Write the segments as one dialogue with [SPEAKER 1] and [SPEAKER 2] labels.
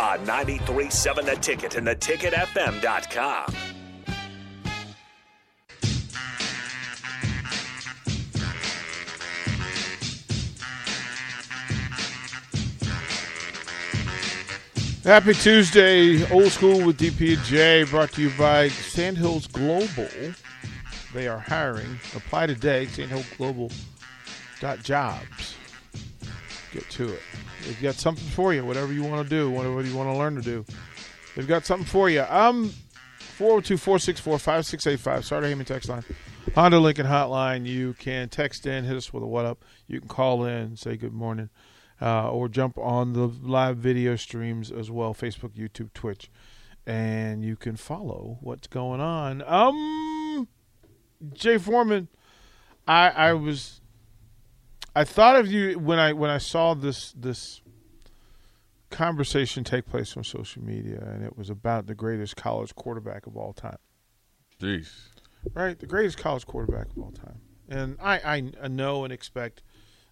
[SPEAKER 1] On 93.7 The Ticket and theticketfm.com.
[SPEAKER 2] Happy Tuesday, old school with DP and J, brought to you by Sandhills Global. They are hiring. Apply today, sandhillsglobal.jobs. Get to it. They've got something for you, whatever you want to do, whatever you want to learn to do. They've got something for you. Um, 402 464 5685, Sartor Hamann text line. Honda Lincoln Hotline. You can text in, hit us with a what up. You can call in, say good morning uh, or jump on the live video streams as well Facebook, YouTube, Twitch. And you can follow what's going on. Um, Jay Foreman, I I was I thought of you when I when I saw this this conversation take place on social media, and it was about the greatest college quarterback of all time.
[SPEAKER 3] Jeez.
[SPEAKER 2] Right, the greatest college quarterback of all time, and I I know and expect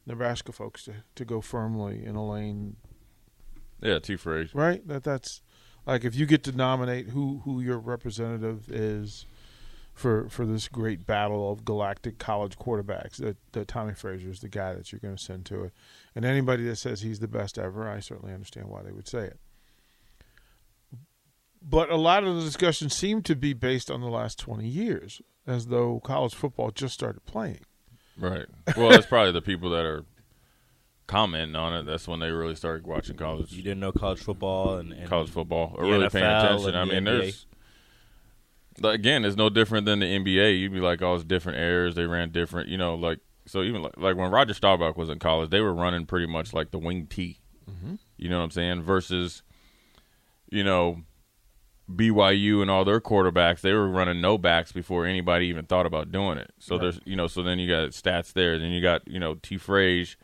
[SPEAKER 2] Nebraska folks to, to go firmly in a lane.
[SPEAKER 3] Yeah, T phrase.
[SPEAKER 2] Right? That that's like if you get to nominate who who your representative is for for this great battle of galactic college quarterbacks, that, that Tommie Frazier is the guy that you're going to send to it. And anybody that says he's the best ever, I certainly understand why they would say it. But a lot of the discussion seemed to be based on the last 20 years, as though college football just started playing.
[SPEAKER 3] Right. Well, that's probably the people that are commenting on it. That's when they really started watching college.
[SPEAKER 4] You didn't know college football and, and
[SPEAKER 3] college football or
[SPEAKER 4] the
[SPEAKER 3] really paying attention. I mean,
[SPEAKER 4] NBA.
[SPEAKER 3] there's again, it's no different than the NBA. You'd be like, oh, it's different eras. They ran different. You know, like so even like, like when Roger Staubach was in college, they were running pretty much like the wing T. Mm-hmm. You know what I'm saying? Versus, you know, BYU and all their quarterbacks, they were running no backs before anybody even thought about doing it. So there's, you know, so then you got stats there. Then you got, you know, T. Frage.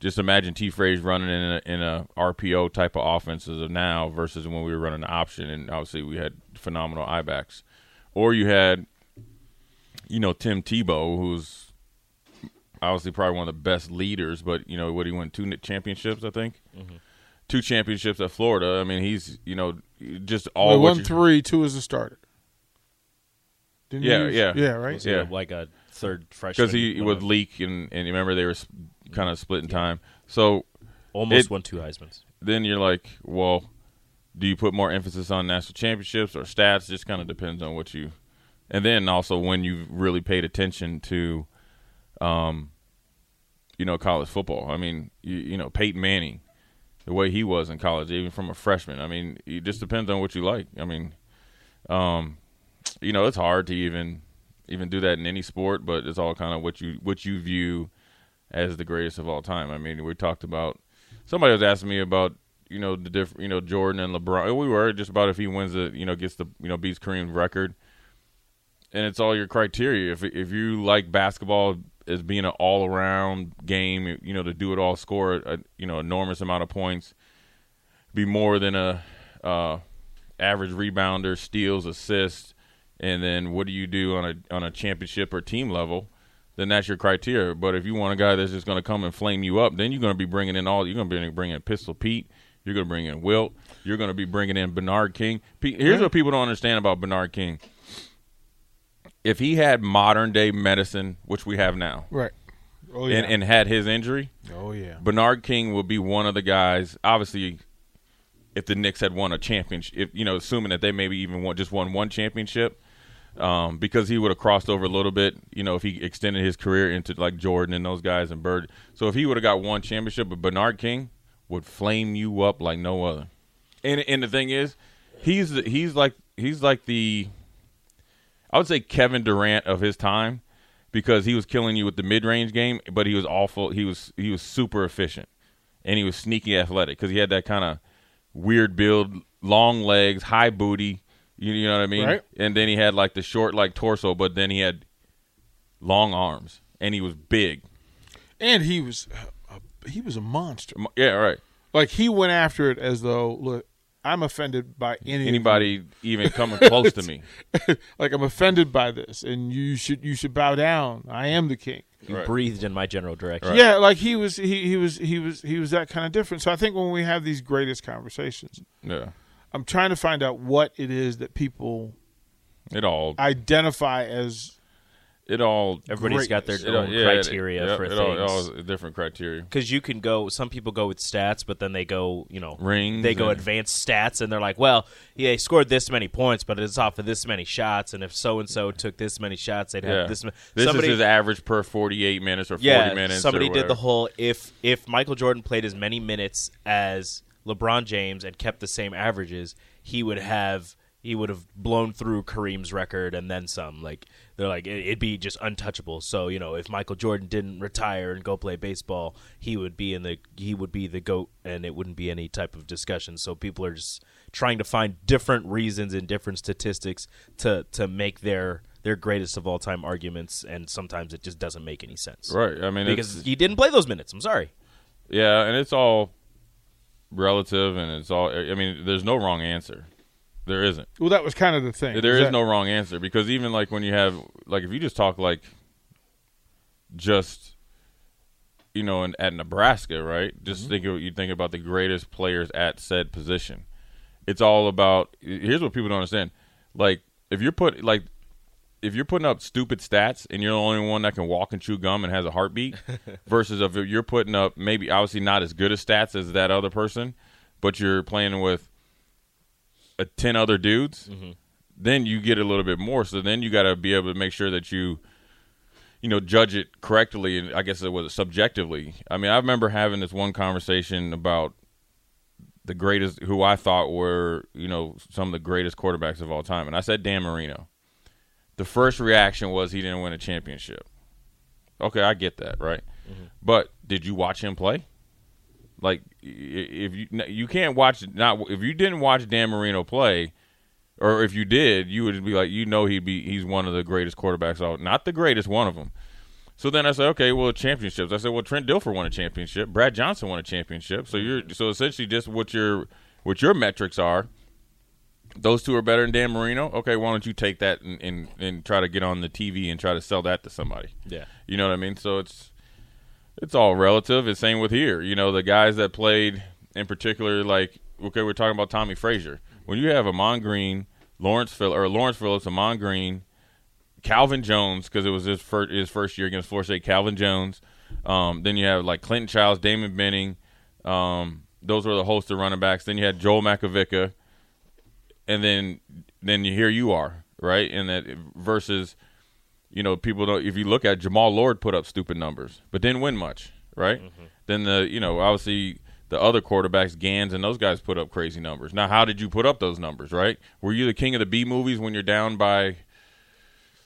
[SPEAKER 3] Just imagine T. Frage running in a, in a RPO type of offenses of now versus when we were running the option, and obviously we had phenomenal I-backs. Or you had, you know, Tim Tebow, who's obviously probably one of the best leaders, but you know what he won two championships, I think. Mm-hmm. Two championships at Florida. I mean, he's you know just all
[SPEAKER 2] Well,
[SPEAKER 3] what
[SPEAKER 2] one
[SPEAKER 3] you-
[SPEAKER 2] three, two as a starter. Didn't
[SPEAKER 3] Yeah,
[SPEAKER 2] he use-
[SPEAKER 3] yeah.
[SPEAKER 2] yeah, right.
[SPEAKER 4] Was he
[SPEAKER 3] Yeah.
[SPEAKER 4] like a third freshman?
[SPEAKER 3] because he would leak and and you remember they were kind of split in time. So
[SPEAKER 4] almost
[SPEAKER 3] it-
[SPEAKER 4] won two Heisman's.
[SPEAKER 3] then you're like, well, do you put more emphasis on national championships or stats? Just kind of depends on what you, and then also when you've really paid attention to, um, you know, college football. I mean, you, you know, Peyton Manning, the way he was in college, even from a freshman. I mean, it just depends on what you like. I mean, um, you know, it's hard to even even do that in any sport, but it's all kind of what you what you view as the greatest of all time. I mean, we talked about somebody was asking me about you know the different you know Jordan and LeBron. We were just about if he wins the you know gets the you know beats Kareem's record, and it's all your criteria. If if you like basketball as being an all around game, you know to do it all, score a you know enormous amount of points, be more than a uh, average rebounder, steals, assists, and then what do you do on a on a championship or team level? Then that's your criteria. But if you want a guy that's just going to come and flame you up, then you're going to be bringing in all. You're going to be bringing in Pistol Pete. You're going to bring in Wilt. You're going to be bringing in Bernard King. Here's what people don't understand about Bernard King. If he had modern day medicine, which we have now,
[SPEAKER 2] Right. Oh yeah.
[SPEAKER 3] and, and had his injury,
[SPEAKER 2] oh yeah.
[SPEAKER 3] Bernard King would be one of the guys. Obviously, if the Knicks had won a championship, if, you know, assuming that they maybe even won, just won one championship, um, because he would have crossed over a little bit, you know, if he extended his career into like Jordan and those guys and Bird. So if he would have got one championship, but Bernard King would flame you up like no other. And and the thing is, he's he's like he's like the I would say Kevin Durant of his time because he was killing you with the mid-range game, but he was awful. He was he was super efficient, and he was sneaky athletic because he had that kind of weird build, long legs, high booty. You, you know what I mean?
[SPEAKER 2] Right.
[SPEAKER 3] And then he had like the short like torso, but then he had long arms, and he was big.
[SPEAKER 2] And he was he was a monster.
[SPEAKER 3] Yeah, right.
[SPEAKER 2] Like he went after it as though, look, I'm offended by any
[SPEAKER 3] Anybody even coming close to me?
[SPEAKER 2] like I'm offended by this, and you should you should bow down. I am the king.
[SPEAKER 4] You
[SPEAKER 3] Right.
[SPEAKER 4] breathed in my general direction.
[SPEAKER 2] Yeah, like he was he, he was he was he was that kind of different. So I think when we have these greatest conversations,
[SPEAKER 3] Yeah,
[SPEAKER 2] I'm trying to find out what it is that people
[SPEAKER 3] it all
[SPEAKER 2] identify as
[SPEAKER 3] it all
[SPEAKER 4] Everybody's got their
[SPEAKER 3] it all-
[SPEAKER 4] own
[SPEAKER 3] yeah,
[SPEAKER 4] criteria
[SPEAKER 3] it,
[SPEAKER 4] for
[SPEAKER 3] it
[SPEAKER 4] things.
[SPEAKER 3] all, it all is different criteria.
[SPEAKER 4] because you can go. Some people go with stats, but then they go, you know,
[SPEAKER 3] Rings
[SPEAKER 4] They go advanced stats, and they're like, "Well, yeah, he scored this many points, but it's off of this many shots, and if so and so took this many shots, they'd have
[SPEAKER 3] Yeah,
[SPEAKER 4] this." ma-"
[SPEAKER 3] this
[SPEAKER 4] somebody,
[SPEAKER 3] is his average per 48 minutes or 40
[SPEAKER 4] yeah,
[SPEAKER 3] minutes.
[SPEAKER 4] somebody did the whole if if Michael Jordan played as many minutes as LeBron James and kept the same averages, he would have he would have blown through Kareem's record and then some. Like they're like it, it'd be just untouchable. So you know, if Michael Jordan didn't retire and go play baseball, he would be in the he would be the goat, and it wouldn't be any type of discussion. So people are just trying to find different reasons and different statistics to to make their their greatest of all time arguments, and sometimes it just doesn't make any sense
[SPEAKER 3] Right. I mean,
[SPEAKER 4] because he didn't play those minutes. I'm sorry.
[SPEAKER 3] yeah, and it's all relative, and it's all. I mean, there's no wrong answer. There isn't.
[SPEAKER 2] well, that was kind of the thing.
[SPEAKER 3] There is
[SPEAKER 2] that-
[SPEAKER 3] no wrong answer because even like when you have like if you just talk like just you know in, at Nebraska, right? Just mm-hmm. think of you think about the greatest players at said position. It's all about here's what people don't understand. Like if you're put like if you're putting up stupid stats and you're the only one that can walk and chew gum and has a heartbeat versus if you're putting up maybe obviously not as good as stats as that other person, but you're playing with a 10 other dudes, mm-hmm. then you get a little bit more. So then you got to be able to make sure that you, you know, judge it correctly. And I guess it was subjectively. I mean, I remember having this one conversation about the greatest, who I thought were, you know, some of the greatest quarterbacks of all time. And I said Dan Marino. The first reaction was he didn't win a championship. Okay, I get that, right? Mm-hmm. But did you watch him play? Like, if you you can't watch not if you didn't watch Dan Marino play, or if you did, you would be like, you know, he'd be he's one of the greatest quarterbacks out, not the greatest, one of them. So then I said, okay, well, championships. I said, well, Trent Dilfer won a championship, Brad Johnson won a championship. So you're so essentially just what your what your metrics are. Those two are better than Dan Marino. Okay, why don't you take that and, and, and try to get on the TV and try to sell that to somebody?
[SPEAKER 4] Yeah.
[SPEAKER 3] You know what I mean? So it's it's all relative. It's same with here. You know, the guys that played in particular, like okay, we're talking about Tommy Frazier. When you have Ahman Green, Lawrence Phil or Lawrence Phillips, Ahman Green, Calvin Jones, because it was his first his first year against Florida State. Calvin Jones. Um, then you have like Clinton Childs, Damon Benning. Um, those were the host of running backs. Then you had Joel Makovica, and then then here you are right, and that versus you know, people don't. If you look at Jammal Lord, put up stupid numbers, but didn't win much, right? Mm-hmm. Then the you know obviously the other quarterbacks, Ganz and those guys put up crazy numbers. Now, how did you put up those numbers, right? Were you the king of the B movies when you're down by,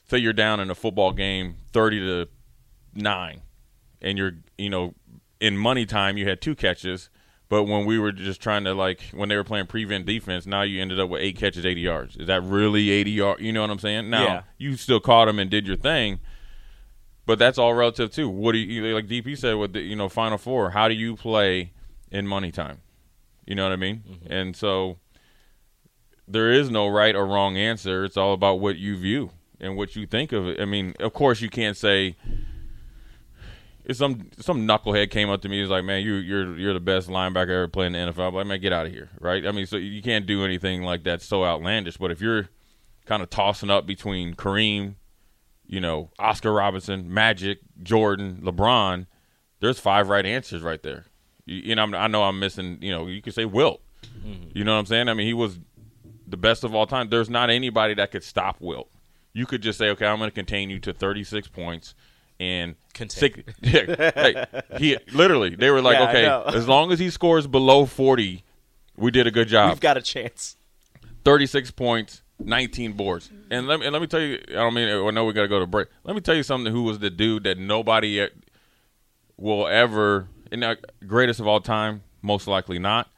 [SPEAKER 3] say, you're down in a football game, thirty to nine, and you're you know in money time you had two catches. But when we were just trying to like when they were playing prevent defense, now you ended up with eight catches, eighty yards. Is that really eighty yards? You know what I'm saying? Now
[SPEAKER 4] Yeah.
[SPEAKER 3] you still caught them and did your thing, but that's all relative too. What do you like? DP said with the you know Final Four. How do you play in money time? You know what I mean? Mm-hmm. And so there is no right or wrong answer. It's all about what you view and what you think of it. I mean, of course, you can't say some some knucklehead came up to me was like, "Man, you you're you're the best linebacker ever played in the NFL." I'm like, "Man, get out of here!" Right? I mean, so you can't do anything like that so outlandish. But if you're kind of tossing up between Kareem, you know, Oscar Robinson, Magic, Jordan, LeBron, there's five right answers right there. You, know, I'm, I know I'm missing. You know, you could say Wilt. Mm-hmm. You know what I'm saying? I mean, he was the best of all time. There's not anybody that could stop Wilt. You could just say, okay, I'm going to contain you to 36 points and six, yeah, hey, he literally they were like,
[SPEAKER 4] Yeah, I
[SPEAKER 3] okay, as long as he scores below 40, we did a good job.
[SPEAKER 4] We've got a chance.
[SPEAKER 3] 36 points, 19 boards. And let me and let me tell you, I don't mean I know we got to go to break. Let me tell you something. Who was the dude that nobody uh, will ever, and now, greatest of all time, most likely not,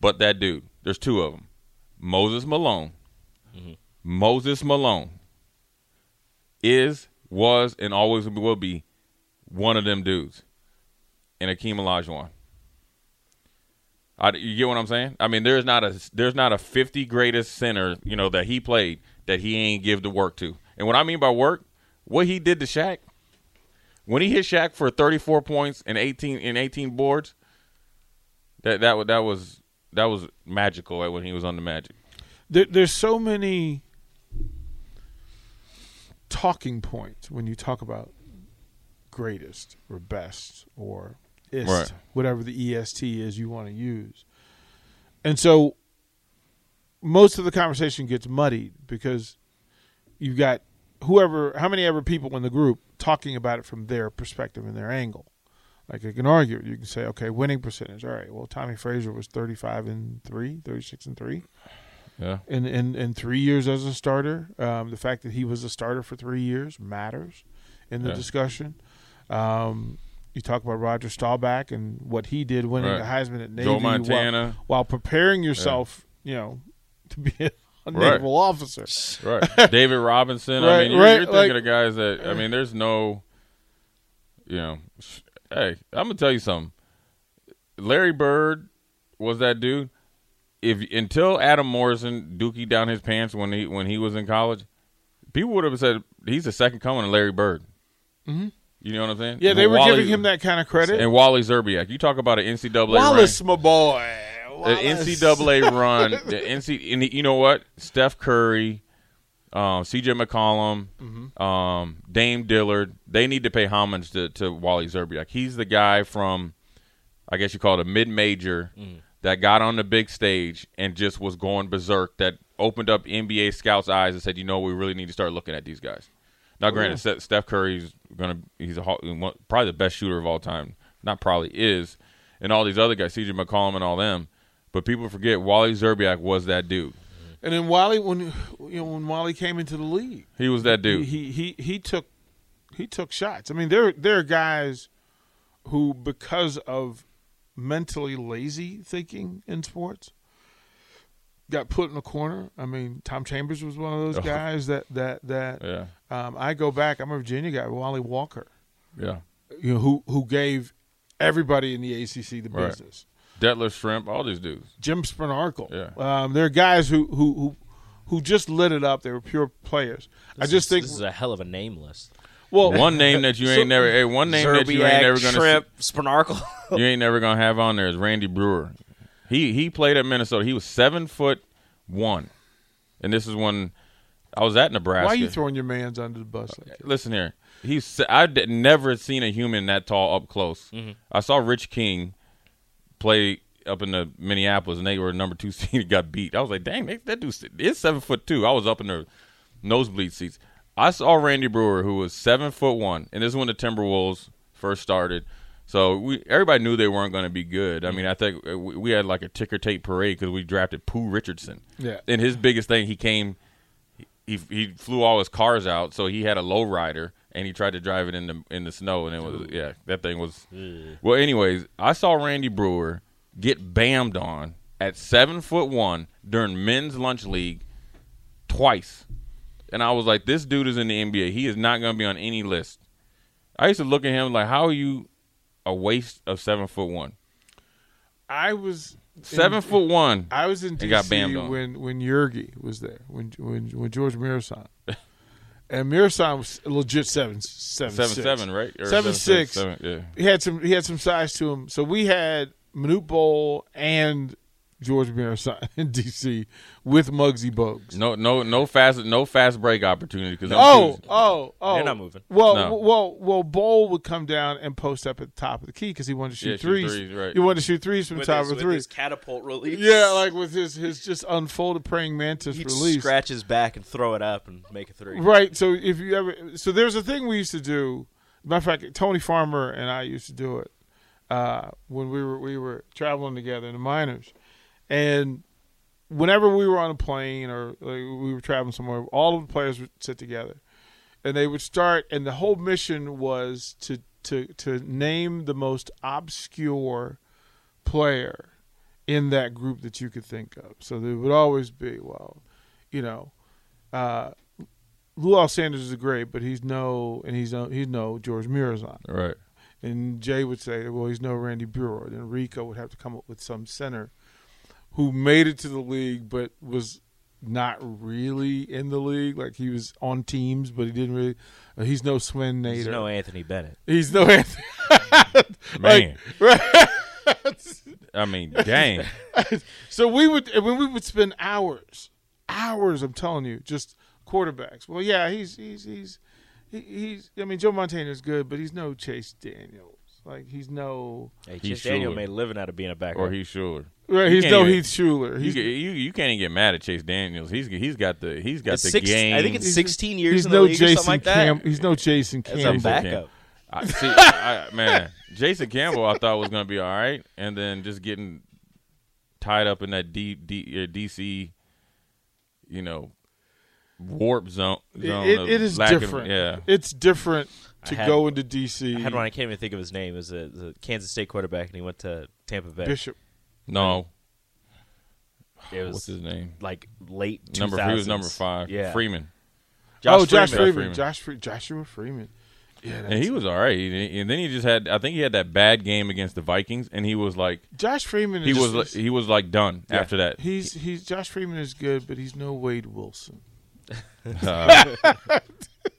[SPEAKER 3] but that dude. There's two of them. Moses Malone. Moses Malone is, was, and always will be one of them dudes. And Akeem Olajuwon. I, you get what I'm saying? I mean, there's not a there's not a 50 greatest center, you know, that he played that he ain't give the work to. And what I mean by work, what he did to Shaq, when he hit Shaq for 34 points and 18 and 18 boards, that that that was that was magical when he was on the Magic.
[SPEAKER 2] there, there's so many talking point when you talk about greatest or best or ist,
[SPEAKER 3] Right.
[SPEAKER 2] whatever the est is you want to use. And so most of the conversation gets muddied because you've got whoever, how many ever people in the group talking about it from their perspective and their angle. Like you can argue, you can say, okay, winning percentage. All right, well, Tommy Frazier was 35 and 3, 36 and 3
[SPEAKER 3] Yeah.
[SPEAKER 2] in, in, in three years as a starter. Um, the fact that he was a starter for three years matters in the
[SPEAKER 3] Yeah.
[SPEAKER 2] discussion. Um, you talk about Roger Staubach and what he did winning
[SPEAKER 3] Right.
[SPEAKER 2] the Heisman at Navy
[SPEAKER 3] Joe
[SPEAKER 2] while-
[SPEAKER 3] Montana.
[SPEAKER 2] while, preparing yourself, you know, to be a
[SPEAKER 3] Right.
[SPEAKER 2] naval officer.
[SPEAKER 3] Right. David Robinson. I mean, you're,
[SPEAKER 2] right,
[SPEAKER 3] you're thinking
[SPEAKER 2] like-
[SPEAKER 3] of guys that, I mean, there's no, you know, hey, I'm going to tell you something. Larry Bird was that dude. If Until Adam Morrison dookie down his pants when he when he was in college, people would have said he's the second coming of Larry Bird. Mm-hmm. You know what I'm saying?
[SPEAKER 2] Yeah, they were
[SPEAKER 3] Wally-
[SPEAKER 2] giving him that kind of credit.
[SPEAKER 3] And Wally Szczerbiak. You talk about an NCAA
[SPEAKER 2] Wallace,
[SPEAKER 3] run.
[SPEAKER 2] my boy.
[SPEAKER 3] The NCAA run. The NC. And you know what? Steph Curry, um, CJ McCollum,
[SPEAKER 2] Mm-hmm.
[SPEAKER 3] um, Dame Lillard. They need to pay homage to, to Wally Szczerbiak. He's the guy from, I guess you call it a mid major,
[SPEAKER 2] Mm.
[SPEAKER 3] That got on the big stage and just was going berserk. That opened up NBA scouts' eyes and said, you know, we really need to start looking at these guys. Now, granted, Ste- Steph Curry's gonna he's a, probably the best shooter of all time. Not probably is, and all these other guys, CJ McCollum and all them. But people forget Wally Szczerbiak was that dude.
[SPEAKER 2] And then Wally, when you know when Wally came into the league,
[SPEAKER 3] He was that dude.
[SPEAKER 2] He, he he took he took shots. I mean, there there are guys who, because of mentally lazy thinking in sports, got put in a corner. I mean, Tom Chambers was one of those
[SPEAKER 3] Oh.
[SPEAKER 2] guys that that that.
[SPEAKER 3] yeah,
[SPEAKER 2] Um, I go back. I'm a Virginia guy, Wally Walker,
[SPEAKER 3] yeah.
[SPEAKER 2] you know, who who gave everybody in the ACC the
[SPEAKER 3] Right.
[SPEAKER 2] business.
[SPEAKER 3] Detlef Schrempf, all these dudes.
[SPEAKER 2] Jim Spanarkel.
[SPEAKER 3] Yeah.
[SPEAKER 2] Um, there are guys who who who who just lit it up. They were pure players. I just think
[SPEAKER 4] this is a hell of a name list.
[SPEAKER 2] well
[SPEAKER 3] One name that you ain't
[SPEAKER 2] So-
[SPEAKER 3] never, hey, one name that you ain't
[SPEAKER 4] Szczerbiak,
[SPEAKER 3] never gonna,
[SPEAKER 4] Schrempf, Spanarkel.
[SPEAKER 3] See- you ain't never gonna have on there is Randy Breuer. He he played at Minnesota. He was seven foot one, and this is when I was at Nebraska.
[SPEAKER 2] Why are you throwing your man's under the bus? Like that?
[SPEAKER 3] Listen here. He's I've never seen a human that tall up close. Mm-hmm. I saw Rich King play up in the Minneapolis, and they were number two seed. and Got beat. I was like, dang, that dude is seven foot two. I was up in the nosebleed seats. I saw Randy Breuer, who was seven foot one, and this is when the Timberwolves first started. So we everybody knew they weren't going to be good. I mean, I think uh, we we had like a ticker tape parade because we drafted Pooh Richardson.
[SPEAKER 2] Yeah.
[SPEAKER 3] And his biggest thing, he came he he flew all his cars out, so he had a low rider and he tried to drive it in the in the snow, and it was yeah, that thing was. Well, anyways, I saw Randy Breuer get bammed on at seven foot one during men's lunch league twice, and I was like, this dude is in the NBA. He is not going to be on any list. I used to look at him like, how are you a waste of seven foot one?
[SPEAKER 2] I was
[SPEAKER 3] Seven
[SPEAKER 2] in,
[SPEAKER 3] foot one.
[SPEAKER 2] I was in
[SPEAKER 3] and got bammed
[SPEAKER 2] DC when when Yergi was there when when when George Muresan. And Muresan was a legit seven seven
[SPEAKER 3] Seven
[SPEAKER 2] six.
[SPEAKER 3] seven, right? Or
[SPEAKER 2] Seven, six.
[SPEAKER 3] seven, yeah.
[SPEAKER 2] He had some he had some size to him. So we had Manute Bol and George Muresan in DC with Muggsy Bogues.
[SPEAKER 3] No, no, no fast, no fast break opportunity because
[SPEAKER 2] Oh, oh, oh!
[SPEAKER 4] They're not moving.
[SPEAKER 2] Well,
[SPEAKER 3] No.
[SPEAKER 2] well, well. Bol would come down and post up at the top of the key because he wanted to shoot
[SPEAKER 3] Yeah, shoot
[SPEAKER 2] threes.
[SPEAKER 3] threes, right.
[SPEAKER 2] He wanted to shoot threes from
[SPEAKER 4] with
[SPEAKER 2] top
[SPEAKER 4] his,
[SPEAKER 2] of
[SPEAKER 4] with
[SPEAKER 2] three.
[SPEAKER 4] his catapult release.
[SPEAKER 2] Yeah, like with his his just unfolded praying mantis
[SPEAKER 4] He'd
[SPEAKER 2] release.
[SPEAKER 4] scratch his back and throw it up and make a three.
[SPEAKER 2] Right. So if you ever, so there's a thing we used to do. Matter of fact, Tony Farmer and I used to do it uh, when we were we were traveling together in the minors, and whenever we were on a plane or like, we were traveling somewhere, all of the players would sit together, and they would start, and the whole mission was to to to name the most obscure player in that group that you could think of. So there would always be, well, you know, uh, Lou Sanders is great, but he's no, and he's no, he's no George Muresan.
[SPEAKER 3] right.
[SPEAKER 2] And Jay would say, well, he's no Randy Bureau. Then Rico would have to come up with some center who made it to the league, but was not really in the league. Like he was on teams, but he didn't really. Uh, he's no Swen Nater.
[SPEAKER 4] There's no Anthony Bennett.
[SPEAKER 2] He's no Anthony.
[SPEAKER 3] Man,
[SPEAKER 2] right.
[SPEAKER 3] I mean, dang.
[SPEAKER 2] So we would and when we would spend hours, hours. I'm telling you, just quarterbacks. Well, yeah, he's he's he's he, he's. I mean, Joe Montana is good, but he's no Chase Daniels. Like he's no.
[SPEAKER 4] Hey,
[SPEAKER 3] He's
[SPEAKER 4] Chase Daniel
[SPEAKER 3] Shuler.
[SPEAKER 4] made a living out of being a backup.
[SPEAKER 3] or he's sure.
[SPEAKER 2] Right, he's no
[SPEAKER 3] even-
[SPEAKER 2] Heath
[SPEAKER 3] Shuler.
[SPEAKER 2] He's
[SPEAKER 3] ca- you you can't even get mad at Chase Daniels. He's he's got the he's got
[SPEAKER 4] It's
[SPEAKER 3] the
[SPEAKER 4] six-
[SPEAKER 3] game.
[SPEAKER 4] I think it's 16 years
[SPEAKER 2] he's
[SPEAKER 4] in the
[SPEAKER 2] no
[SPEAKER 4] league or
[SPEAKER 2] Jason
[SPEAKER 4] something like that.
[SPEAKER 2] Cam- He's no Jason
[SPEAKER 4] As a backup.
[SPEAKER 3] I, see, I, man, Jason Campbell, I thought was going to be all right, and then just getting tied up in that D, D, uh, DC, you know, warp zone. Zone
[SPEAKER 2] it-
[SPEAKER 3] of
[SPEAKER 2] it is
[SPEAKER 3] lack of-
[SPEAKER 2] different.
[SPEAKER 3] yeah,
[SPEAKER 2] it's different to
[SPEAKER 4] had-
[SPEAKER 2] go into DC.
[SPEAKER 4] I had one. I can't even think of his name. It was a, the Kansas State quarterback, and he went to Tampa Bay.
[SPEAKER 2] Bishop.
[SPEAKER 3] no,
[SPEAKER 4] It was
[SPEAKER 3] what's his name?
[SPEAKER 4] like late 2000s.
[SPEAKER 3] Number he was number five.
[SPEAKER 4] Yeah,
[SPEAKER 3] Freeman,
[SPEAKER 4] Josh
[SPEAKER 2] oh, Josh
[SPEAKER 4] Freeman.
[SPEAKER 2] Freeman.
[SPEAKER 3] Freeman.
[SPEAKER 2] Josh Fre- Joshua Freeman. Yeah,
[SPEAKER 3] and he was all right. He- And then he just had, I think he had that bad game against the Vikings, and he was like,
[SPEAKER 2] Josh Freeman.
[SPEAKER 3] he
[SPEAKER 2] is
[SPEAKER 3] was
[SPEAKER 2] just-
[SPEAKER 3] like, he was like done
[SPEAKER 2] yeah.
[SPEAKER 3] after that.
[SPEAKER 2] He's he's Josh Freeman is good, but he's no Wade Wilson.
[SPEAKER 3] Uh,
[SPEAKER 2] He's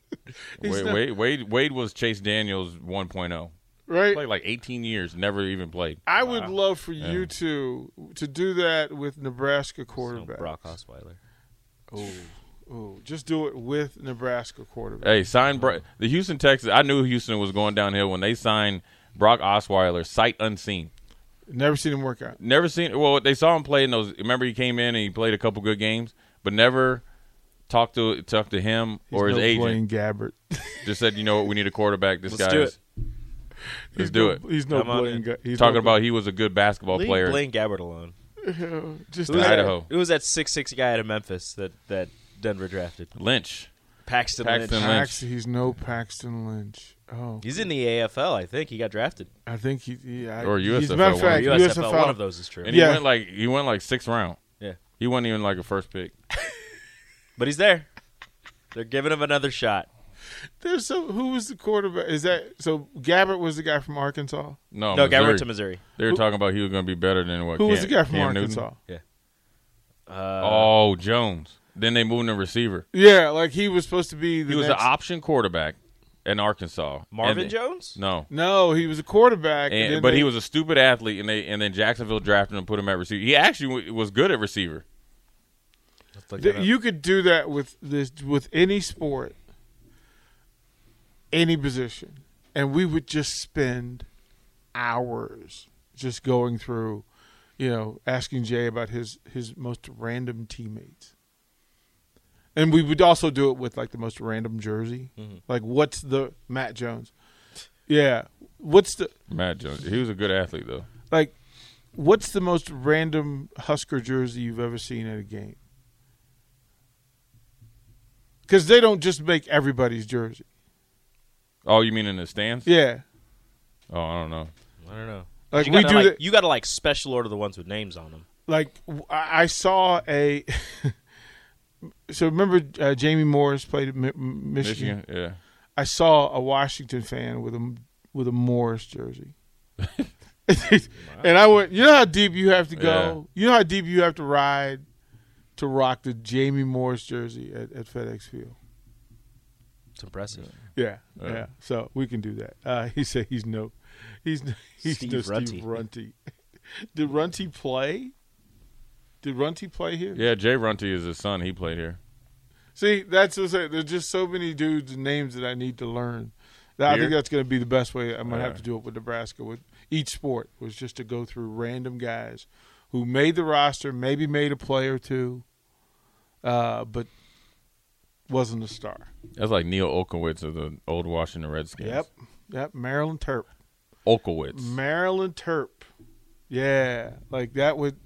[SPEAKER 3] Wade,
[SPEAKER 2] not-
[SPEAKER 3] Wade, Wade, Wade was Chase Daniels 1.0.
[SPEAKER 2] Right.
[SPEAKER 3] Played like 18 years, never even played.
[SPEAKER 2] I would love for
[SPEAKER 3] Yeah.
[SPEAKER 2] you to to do that with Nebraska
[SPEAKER 4] No,
[SPEAKER 2] quarterback.
[SPEAKER 4] Brock Osweiler.
[SPEAKER 2] Oh, oh, just do it with Nebraska quarterback.
[SPEAKER 3] Hey, sign Bro- the Houston Texans. I knew Houston was going downhill when they signed Brock Osweiler, sight unseen.
[SPEAKER 2] Never seen him work out.
[SPEAKER 3] Never seen. Well, they saw him play in those. Remember, he came in and he played a couple good games, but never talked to talked to him
[SPEAKER 2] He's
[SPEAKER 3] or his
[SPEAKER 2] no
[SPEAKER 3] agent.
[SPEAKER 2] Blaine Gabbert.
[SPEAKER 3] Just said, you know what, we need a quarterback. This
[SPEAKER 4] Let's
[SPEAKER 3] guy.
[SPEAKER 4] do
[SPEAKER 3] is-
[SPEAKER 4] it.
[SPEAKER 3] Let's
[SPEAKER 2] He's
[SPEAKER 3] do
[SPEAKER 2] no,
[SPEAKER 3] it.
[SPEAKER 2] He's no
[SPEAKER 4] Come on
[SPEAKER 2] Blaine.
[SPEAKER 4] in.
[SPEAKER 2] Ga- he's
[SPEAKER 3] Talking
[SPEAKER 2] no
[SPEAKER 3] about he was a good basketball
[SPEAKER 4] Leave
[SPEAKER 3] player.
[SPEAKER 4] Blaine Gabbert alone.
[SPEAKER 2] Just
[SPEAKER 4] It was,
[SPEAKER 2] that-
[SPEAKER 3] Idaho.
[SPEAKER 4] it was that six six guy out of Memphis that that Denver drafted.
[SPEAKER 3] Lynch.
[SPEAKER 4] Paxton,
[SPEAKER 3] Paxton
[SPEAKER 4] Lynch.
[SPEAKER 3] Lynch.
[SPEAKER 2] Pax- he's no Paxton Lynch. Oh,
[SPEAKER 4] He's in the AFL. I think he got drafted.
[SPEAKER 2] I think he. Yeah,
[SPEAKER 3] Or
[SPEAKER 2] he's,
[SPEAKER 3] USFL,
[SPEAKER 2] matter of
[SPEAKER 3] one of
[SPEAKER 2] fact,
[SPEAKER 4] USFL.
[SPEAKER 2] USFL.
[SPEAKER 4] One of those is true.
[SPEAKER 3] And he went like he went like sixth round.
[SPEAKER 4] Yeah,
[SPEAKER 3] He wasn't even like a first pick.
[SPEAKER 4] but he's there. They're giving him another shot.
[SPEAKER 2] There's so who was the quarterback? Is that so? Gabbert was the guy from Arkansas.
[SPEAKER 3] No,
[SPEAKER 4] no,
[SPEAKER 3] Missouri.
[SPEAKER 4] Gabbert to Missouri.
[SPEAKER 3] They were
[SPEAKER 2] Who-
[SPEAKER 3] talking about he was going to be better than what.
[SPEAKER 2] Who was the guy from
[SPEAKER 3] Cam Newton?
[SPEAKER 2] Arkansas?
[SPEAKER 4] Uh,
[SPEAKER 3] Oh, Jones. Then they moved the receiver.
[SPEAKER 2] Yeah, like he was supposed to be. The
[SPEAKER 3] He was
[SPEAKER 2] next,
[SPEAKER 3] an option quarterback in Arkansas.
[SPEAKER 4] Marvin
[SPEAKER 3] And-
[SPEAKER 4] Jones.
[SPEAKER 3] No,
[SPEAKER 2] No, he was a quarterback. and
[SPEAKER 3] and,
[SPEAKER 2] then
[SPEAKER 3] but
[SPEAKER 2] they-
[SPEAKER 3] he was a stupid athlete, and they and then Jacksonville drafted him and put him at receiver. He actually w- was good at receiver.
[SPEAKER 4] Let's look
[SPEAKER 2] Th-
[SPEAKER 4] that up.
[SPEAKER 2] you could do that with this with any sport, any position, and we would just spend hours just going through, you know, asking Jay about his his most random teammates. And we would also do it with like the most random jersey.
[SPEAKER 4] Mm-hmm.
[SPEAKER 2] Like what's the Matt Jones? Yeah. What's the
[SPEAKER 3] Matt Jones. He was a good athlete though.
[SPEAKER 2] like what's the most random Husker jersey you've ever seen at a game? Because they don't just make everybody's jersey.
[SPEAKER 3] Oh, you mean in the stands?
[SPEAKER 2] Yeah,
[SPEAKER 3] Oh, I don't know.
[SPEAKER 4] I don't know.
[SPEAKER 2] like
[SPEAKER 4] you
[SPEAKER 2] we
[SPEAKER 4] gotta,
[SPEAKER 2] do
[SPEAKER 4] like,
[SPEAKER 2] that.
[SPEAKER 4] You got to like special order the ones with names on them.
[SPEAKER 2] Like I saw a. so remember, uh, Jamie Morris played at Mi- M- Michigan?
[SPEAKER 3] Michigan. Yeah.
[SPEAKER 2] I saw a Washington fan with a with a Morris jersey. and I went, you know how deep you have to go? You know how deep you have to ride to rock the Jamie Morris jersey at, at FedEx Field?
[SPEAKER 4] It's impressive.
[SPEAKER 2] Yeah,
[SPEAKER 3] Yeah.
[SPEAKER 2] yeah. So we can do that. Uh, he said he's no, he's he's
[SPEAKER 4] Steve
[SPEAKER 2] no
[SPEAKER 4] Runty.
[SPEAKER 2] Steve Runty. Did Runty play? Did Runty play here?
[SPEAKER 3] Yeah, Jay Runty is his son. He played here.
[SPEAKER 2] See, that's what I'm saying. There's just so many dudes and names that I need to learn. That I think that's going to be the best way. I'm going to have
[SPEAKER 3] Alright.
[SPEAKER 2] to do it with Nebraska. With each sport was just to go through random guys who made the roster, maybe made a play or two, uh, but wasn't a star.
[SPEAKER 3] That's like Neal Olkewicz of the old Washington Redskins.
[SPEAKER 2] Yep, yep. Maryland Terp.
[SPEAKER 3] Olkewicz.
[SPEAKER 2] Maryland Terp. Yeah, like that would.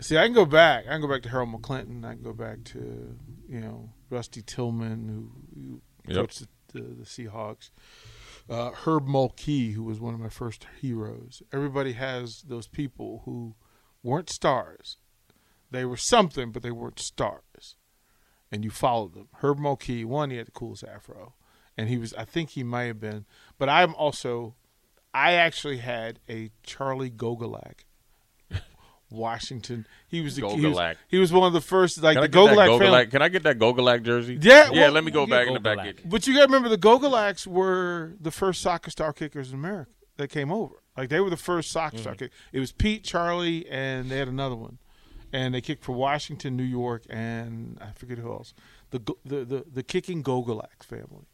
[SPEAKER 2] See, I can go back. I can go back to Harold McLinton. I can go back to you know Rusty Tillman, who, who
[SPEAKER 3] Yep.
[SPEAKER 2] coached the, the, the Seahawks. Uh, Herb Mulkey, who was one of my first heroes. Everybody has those people who weren't stars. They were something, but they weren't stars. And you followed them. Herb Mulkey, one, he had the coolest afro, and he was. I think he might have been. But I'm also I actually had a Charlie Gogolak. Washington. He was the he was,
[SPEAKER 3] Gogolak.
[SPEAKER 2] he was one of the first like
[SPEAKER 3] Can I
[SPEAKER 2] the
[SPEAKER 3] get that
[SPEAKER 2] Gogolak
[SPEAKER 3] Gogolak?
[SPEAKER 2] family.
[SPEAKER 3] Can I get that Gogolak jersey?
[SPEAKER 2] Yeah,
[SPEAKER 3] yeah.
[SPEAKER 2] well,
[SPEAKER 3] let me go back in the back.
[SPEAKER 2] But you got to remember the Gogolaks were the first soccer star kickers in America that came over. Like they were the first soccer star kick. It was Pete, Charlie, and they had another one, and they kicked for Washington, New York, and I forget who else. The the the, the kicking Gogolak family.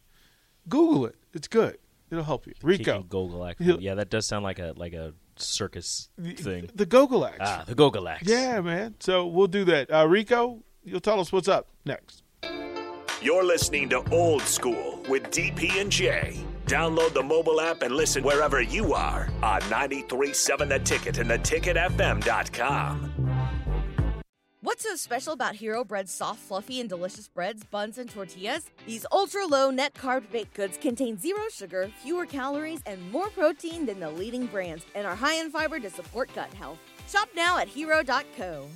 [SPEAKER 2] Google it. It's good. It'll help you. Rico.
[SPEAKER 4] Kicking Gogolak.
[SPEAKER 2] He'll-
[SPEAKER 4] Yeah, that does sound like a like a circus thing.
[SPEAKER 2] The Gogolaks.
[SPEAKER 4] Ah, the Gogolaks.
[SPEAKER 2] Yeah, man. So we'll do that. Uh, Rico, you'll tell us what's up next.
[SPEAKER 1] You're listening to Old School with DP and J. Download the mobile app and listen wherever you are on 937 The Ticket and theticketfm.com.
[SPEAKER 5] What's so special about Hero Bread's soft, fluffy, and delicious breads, buns, and tortillas? These ultra low net carb baked goods contain zero sugar, fewer calories, and more protein than the leading brands, and are high in fiber to support gut health. Shop now at hero.co.